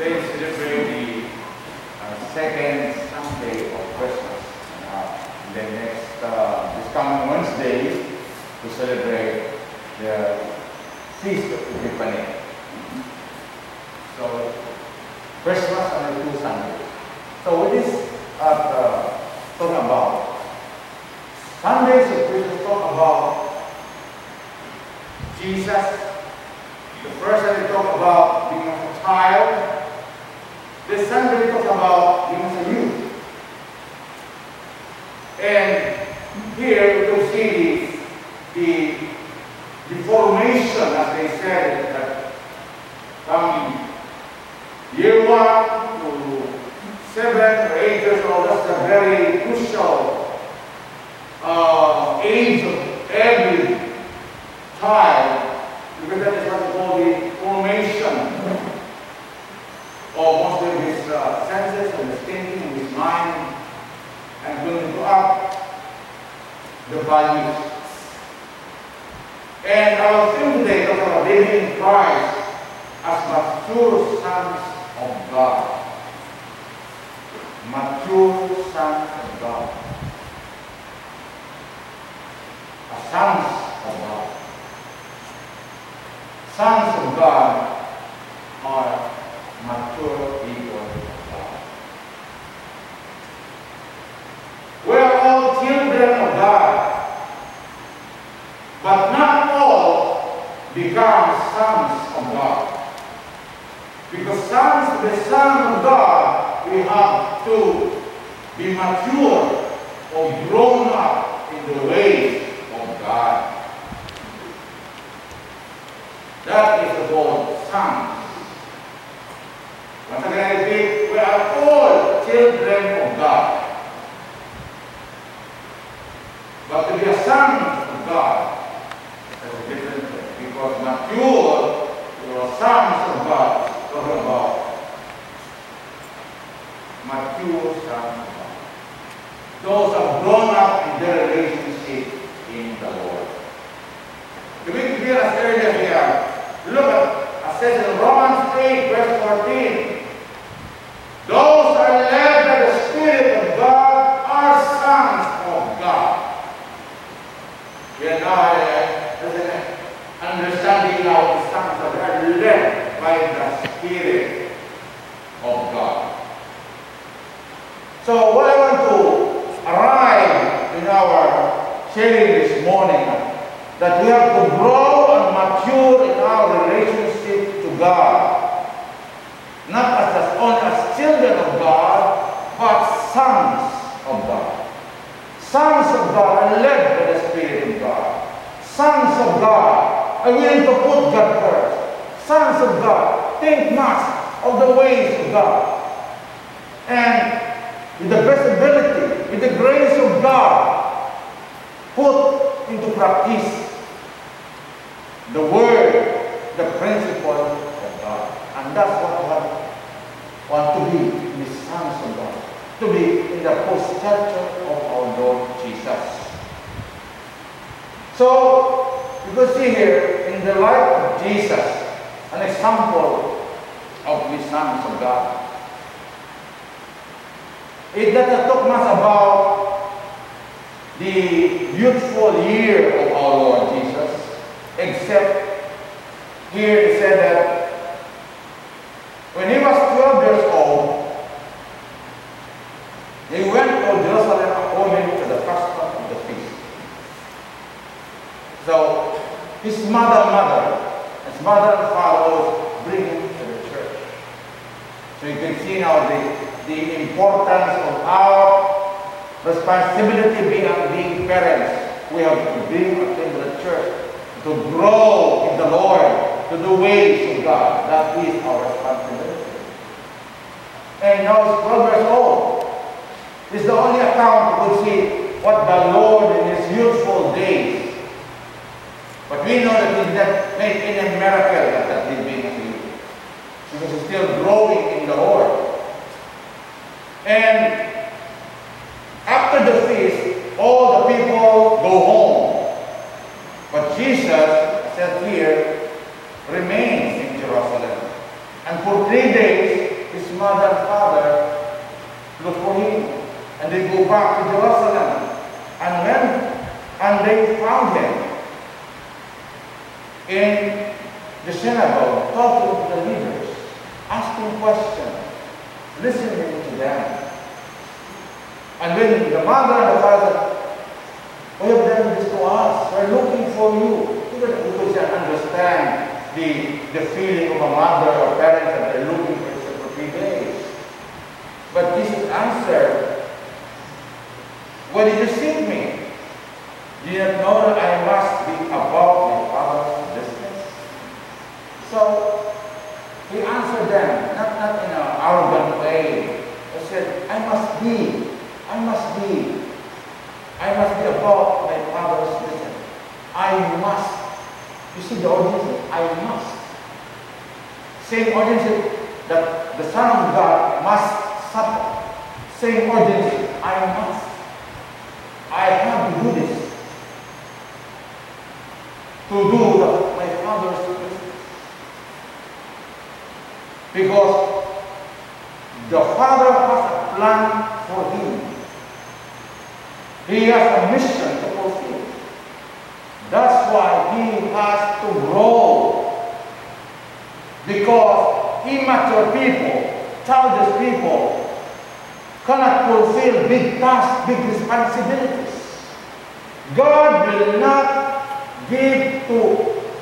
Today celebrate the uh, second Sunday of Christmas. Uh, then next, uh, this coming Wednesday, to celebrate the Feast of Epiphany. So, Christmas and the two Sundays. So, what is uh, uh, talking about? Sundays of Christmas talk about Jesus. The first Sunday talk about being a child. This Sunday talk about a youth. And here you can see the, the, the formation, as they said, that from year one to seven or eight years old, that's a very crucial uh, age of every child, because that is what we call the formation of most of his uh, senses and his thinking, his mind, and building up the values. And our theme today talks about living in Christ as mature sons of God. Mature sons of God. As sons of God. Sons of God are mature people of God. We are all children of God, but not all become sons of God. Because sons, to be son of God, we have to be mature or grown up in the ways of God. That is the word sons. Again, I repeat, we are all children of God. But to be a son of God, that's a different thing. Because mature, you are sons of God. Talking about mature sons of God. Those have grown up in their relationship in the Lord. To be clear as earlier here, look at, it says in Romans 8, verse 14, those are led by the Spirit of God are sons of God. We are now uh, understanding now the sons of God are led by the Spirit of God. So what I want to arrive in our sharing this morning that we have to grow and mature in our relationship to God. Not as, as only as children of God, but sons of God. Sons of God are led by the Spirit of God. Sons of God are willing to put God first. Sons God think much of the ways of God. And with the best ability, with the grace of God, put into practice the word, the principle of God. And that's what I want to be, in the sons of God. To be in the posture of our Lord Jesus. So, you can see here in the life of Jesus, an example of the sons of God. It doesn't talk much about the youthful year of our Lord Jesus, except here it said that 16 or the, the importance of our responsibility being, being parents. We have to be in the church, to grow in the Lord, to do ways of God. That is our responsibility. And now it's Proverbs old. It's the only account we could see what the Lord in his youthful days. But we know that he did not make any miracle that, that he did. Because he's still growing in the Lord. And after the feast, all the people go home. But Jesus, said here, remains in Jerusalem. And for three days, his mother and father look for him. And they go back to Jerusalem. And when and they found him in the synagogue, talking to the leaders, asking questions, listening to them. And when the mother and the father, we have done this to us? We're looking for you. Because they understand the, the feeling of a mother or parents that they're looking for you for three days. But Jesus answered, Why did you seek me? Do you not know that I must be about my Father's business? So he answered them, not, not in an arrogant way. He said, I must be, I must be, I must be about my Father's business. I must. You see the audience? I must. Same audience that the Son of God must suffer. Same audience, I must. I have to do this. To do my Father's business. Because the Father plan for him. He has a mission to fulfill. That's why he has to grow. Because immature people, childish people, cannot fulfill big tasks, big responsibilities. God will not give to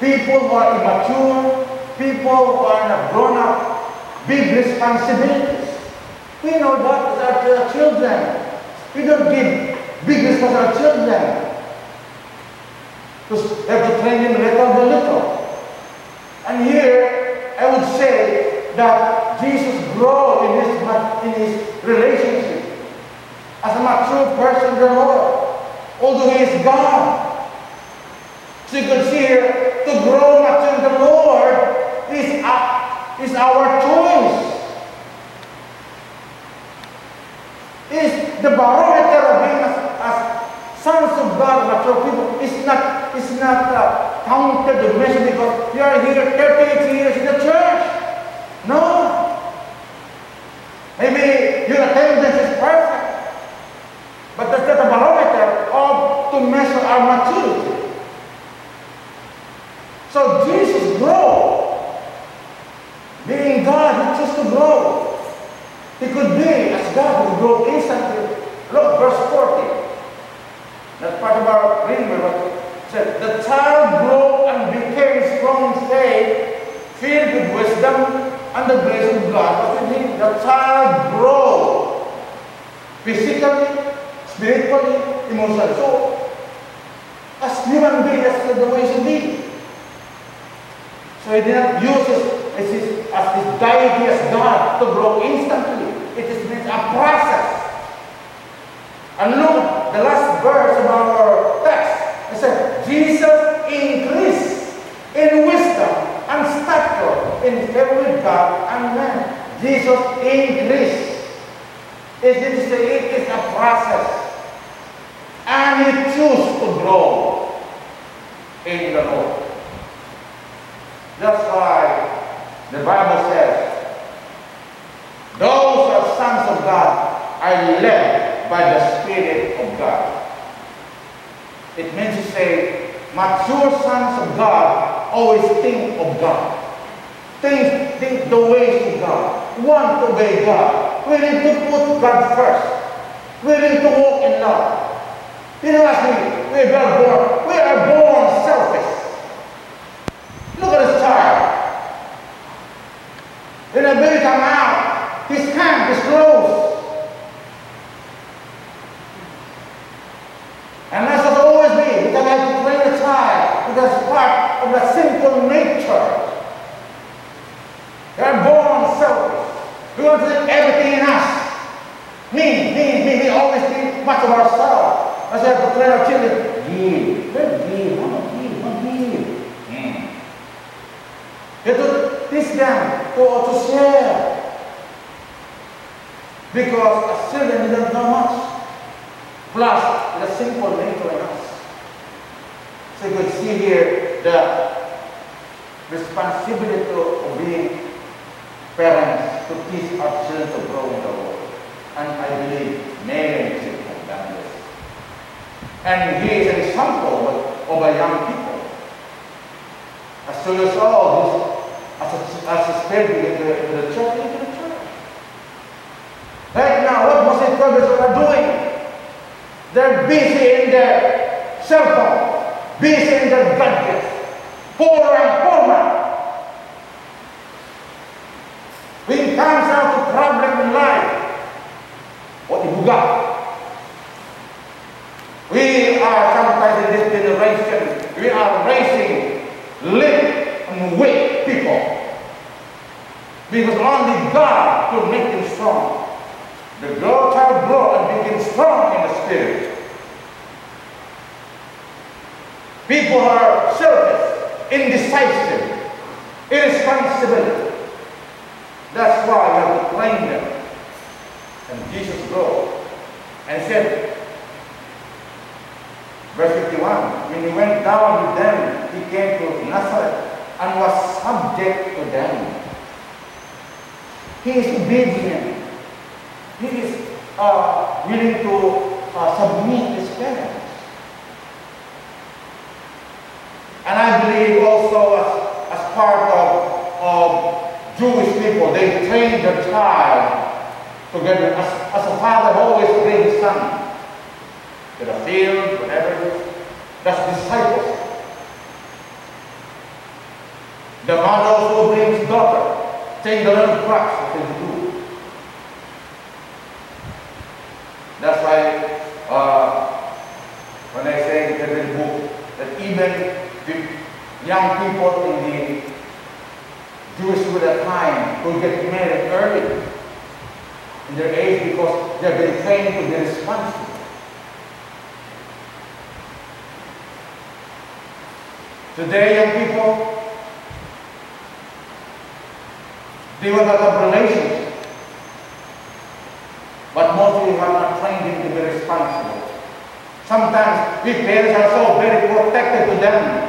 people who are immature, people who are not grown up, big responsibilities. We know with our children. We don't give big responsibilities to our children. Because have to train him little by little. And here, I would say that Jesus grew in his, in his relationship as a mature person the Lord, although he is God. So you can see here, to grow mature in the Lord is, a, is our choice. Is the barometer of being as, as sons of God, mature people, is not, uh, measured because you are here 38 years in the church. No. Maybe your attendance is perfect. But that's not a barometer of to measure our maturity. So Jesus grew. Being God, he chose to grow. He could be as God who grow instantly. Look, verse 40. That's part of our reading, but said, The child grew and became strong in faith, filled with wisdom, and the grace of God was with him. The child grew physically, spiritually, emotionally. So, as human being, that's the way should be. So he did not use his, as his, as his deity as God to grow instantly. It is a process. And look, the last verse of our Jesus increased in wisdom and stature in favor with God and man. Jesus increased. It is, it is a process. And he chose to grow in the Lord. That's why the Bible says, those are sons of God are led by the Spirit of God. It means to say, mature sons of God always think of God. Think, think the ways of God. Want to obey God. Willing to put God first. Willing to walk in love. You know, what I mean? we are born, we are born selfish. Look at this child. When a baby come out, his hand is closed. And that's what always be, because I have to train a child, because it's part of the simple nature. They are born selfish. We want to take everything in us. Me, me, me, we always think much of ourselves. That's why I have to train our children. Give, don't give, don't give, don't give. Mm. You have to teach them to, to share. Children, they don't know much. Plus, the simple nature in us. So you can see here the responsibility of being parents to teach our children to grow in the Lord. And I believe many Christians have done this. And he is an example of, a young people. As soon as all this, as a, as a spirit in the, in the the church. Right now, what Muslim brothers are doing? They're busy in their cell phone, busy in their gadgets, poorer and poorer. When it comes down to problem in life, what you got? We are sometimes in this generation, we are raising limp and weak people. Because only God could make them strong. The girl child grow and become strong in the spirit. People are selfish, indecisive, irresponsible. That's why we have to train them. And Jesus go and said, verse 51, when he went down with them, he came to Nazareth and was subject to them. He is obedient. He is uh, willing to uh, submit his parents. And I believe also as, as part of, of Jewish people, they train their child together. As, as a father always brings son to the field, whatever. That's disciples. The mother also brings daughter, saying the little cracks what they do. That's why uh, when I say in the book that even the young people in the Jewish school at time will get married early in their age because they've been trained to be responsible. Today, young people, they will have relations, but mostly have not trained them to be responsible. Sometimes we parents are so very protected to them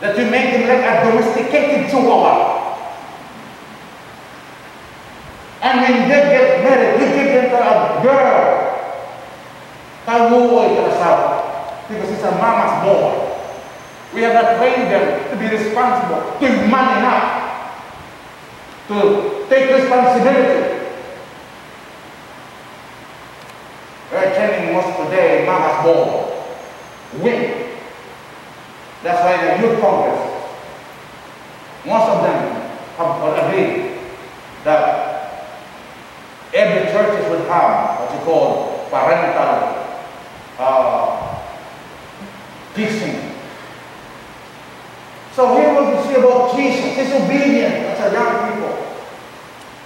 that we make them like a domesticated chihuahua. And when they get married, we give them to a girl. Kamuoy ka asawa. Because it's a mama's boy. We have not trained them to be responsible, to be man enough, to take responsibility. We're training most today mama's boy. Women. That's why the youth congress, most of them have agreed that every church would have what you call parental uh, teaching. So here we see about Jesus, his obedience as a young people.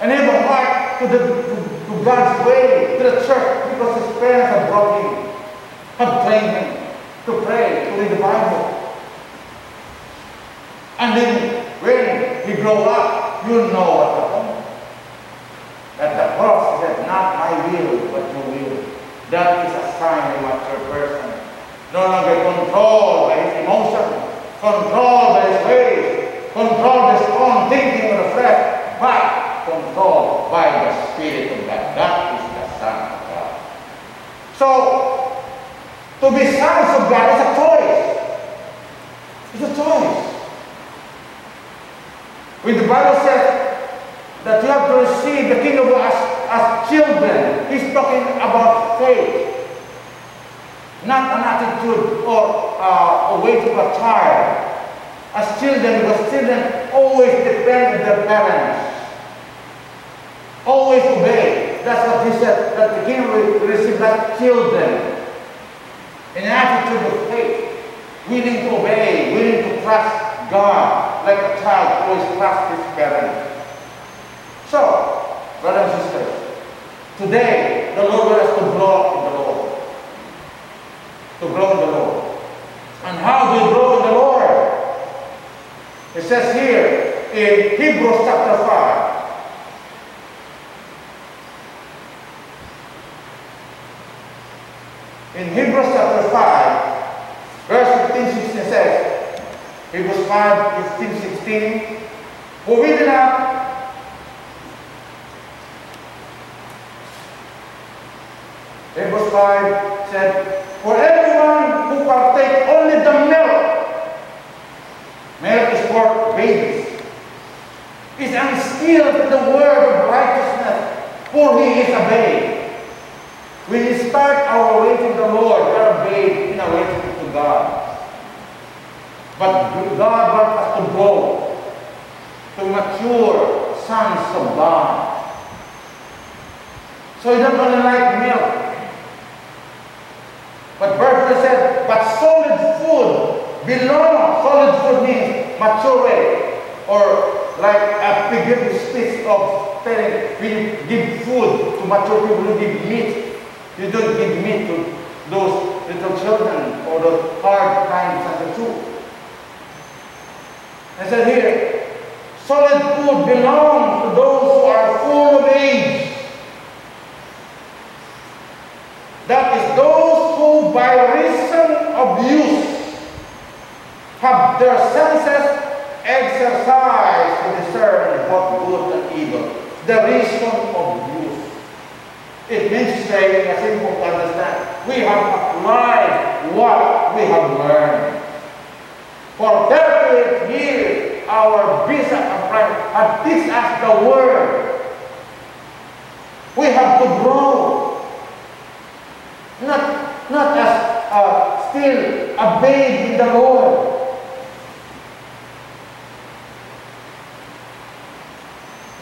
And a heart to, the, to, to God's way, to the church, parents have brought him, have trained him to pray, to read the Bible. And then when he grow up, you know what happened. At the cross, said, not my will, but your will. That is a sign of mature person. No longer controlled by his emotions, controlled by his ways, controlled by his own thinking the flesh, but controlled by the Spirit of God. That is the God. So, to be sons of God is a choice. It's a choice. When the Bible says that you have to receive the kingdom as, as children, he's talking about faith. Not an attitude or uh, a way to a child. As children, because children always depend on their parents. Always obey. That's what he said, that the kingdom will receive like children. An attitude of faith, willing to obey, willing to trust God, like a child always trusts his parents. So, brothers and sisters, today the Lord wants to grow in the Lord. To grow in the Lord. And how do we grow in the Lord? It says here in Hebrews chapter 5. In Hebrews chapter 5, verse 15, 16 says, Hebrews 5, 15, 16, For we did not Hebrews 5 said, For everyone who partake only the milk, milk is for babies, is unskilled in the word of righteousness, for he is a babe. We start our way to the Lord, we are in our way to God. But God wants us to grow, to mature sons of God. So he doesn't only like milk. But Bertha said, but solid food belongs. Solid food means mature or like a figurative speech of telling we give food to mature people, you give meat. You don't give meat to those little children or those hard times and the truth. I said here, solid food belongs to those who are full of age. That is those who by reason of use have their senses exercised to discern what good and evil. The reason of use. It means saying, as simple to understand, we have applied what we have learned. For 38 years, our bishop and friend have teach us the word. We have to grow. Not, not as uh, still a babe in the Lord.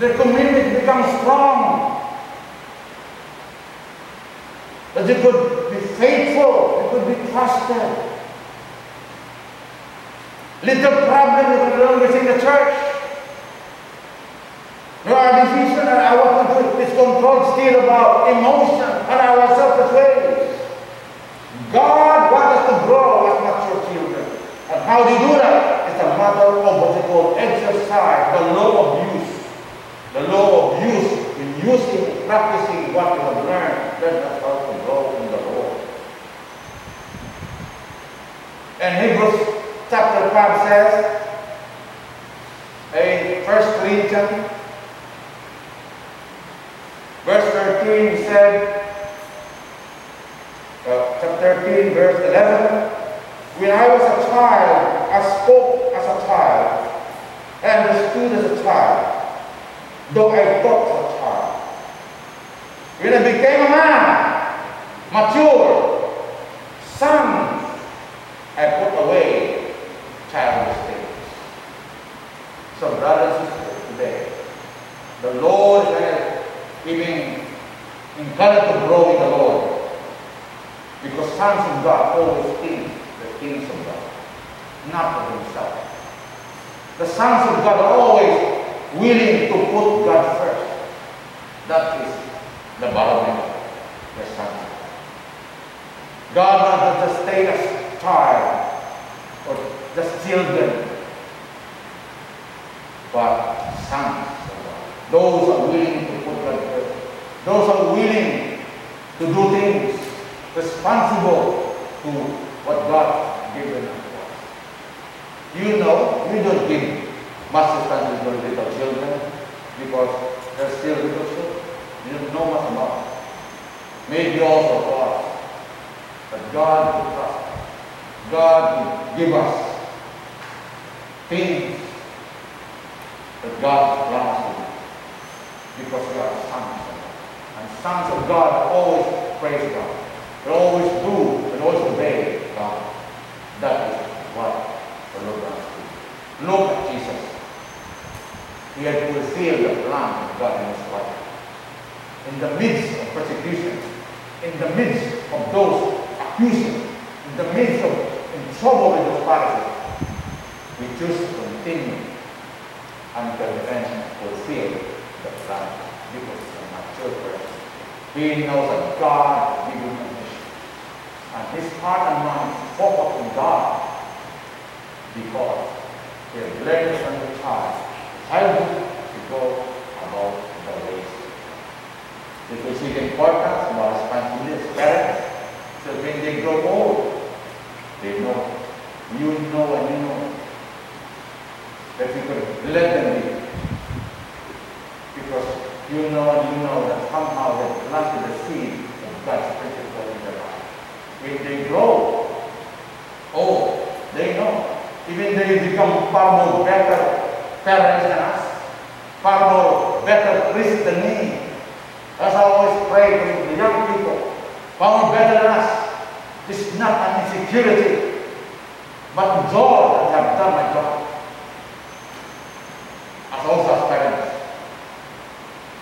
The community becomes strong. That they could be faithful, they could be trusted. Little problem within the church. There are division and our country is controlled still about emotion and our ways. God wants us to grow as mature children. And how do you do that? It's a matter of what they call exercise, the law of use. The law of use, in using, practicing what you have learned, then that's how to grow in the Lord. And Hebrews chapter 5 says, in First Corinthians, verse 13 he said, uh, chapter 13, verse 11, when I was a child, I spoke as a child, and understood as a child, though I thought as a child. When I became a man, mature, son, I put away childish things. So, brothers and sisters, today, the Lord is giving encouraged to grow in the Lord. Because sons of God always think the things of God, not of themselves. The sons of God are always willing to put God first. That is the bottom line, the sons. God not just stay as child or just children, but sons of God. Those are willing to put God first. Those are willing to do things responsible to what God given us. You know, you don't give much responsibility to little children because they're still little children. You don't know much about them. Maybe also for us. But God will trust us. God will give us things that God promised to because we are sons of God. And sons of God always praise God. They always do and always obey God. That is what the Lord wants to do. Look at Jesus. He had fulfilled the plan of God in his life. In the midst of persecution, in the midst of those accusing, in the midst of in trouble with those Pharisees, we just continue until the end fulfill the plan because it's a mature person. He knows that God gives him a mission. And his heart and mind focus on God because he has learned from the child, childhood, to go about the ways. If we see the importance our responsibility as parents, so when they grow old, they know. You know and you know that you could let them be. Because you know and you know that somehow they planted the seed of in when they grow old, they know. Even they become far more better parents than us, far more better priests than me. As I always pray to the young people, far more better than us. This not an insecurity, but joy that I have done my job. As also as parents.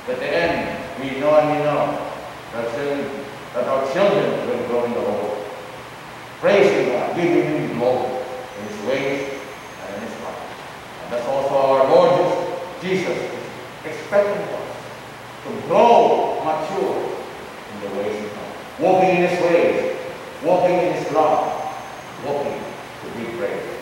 At the end, we know and we know that uh, our children and growing the Lord. Praising God, giving Him glory in His ways and in His life. And that's also our Lord Jesus is expecting us to grow mature in the ways of God. Walking in His ways, walking in His love, walking to be praised.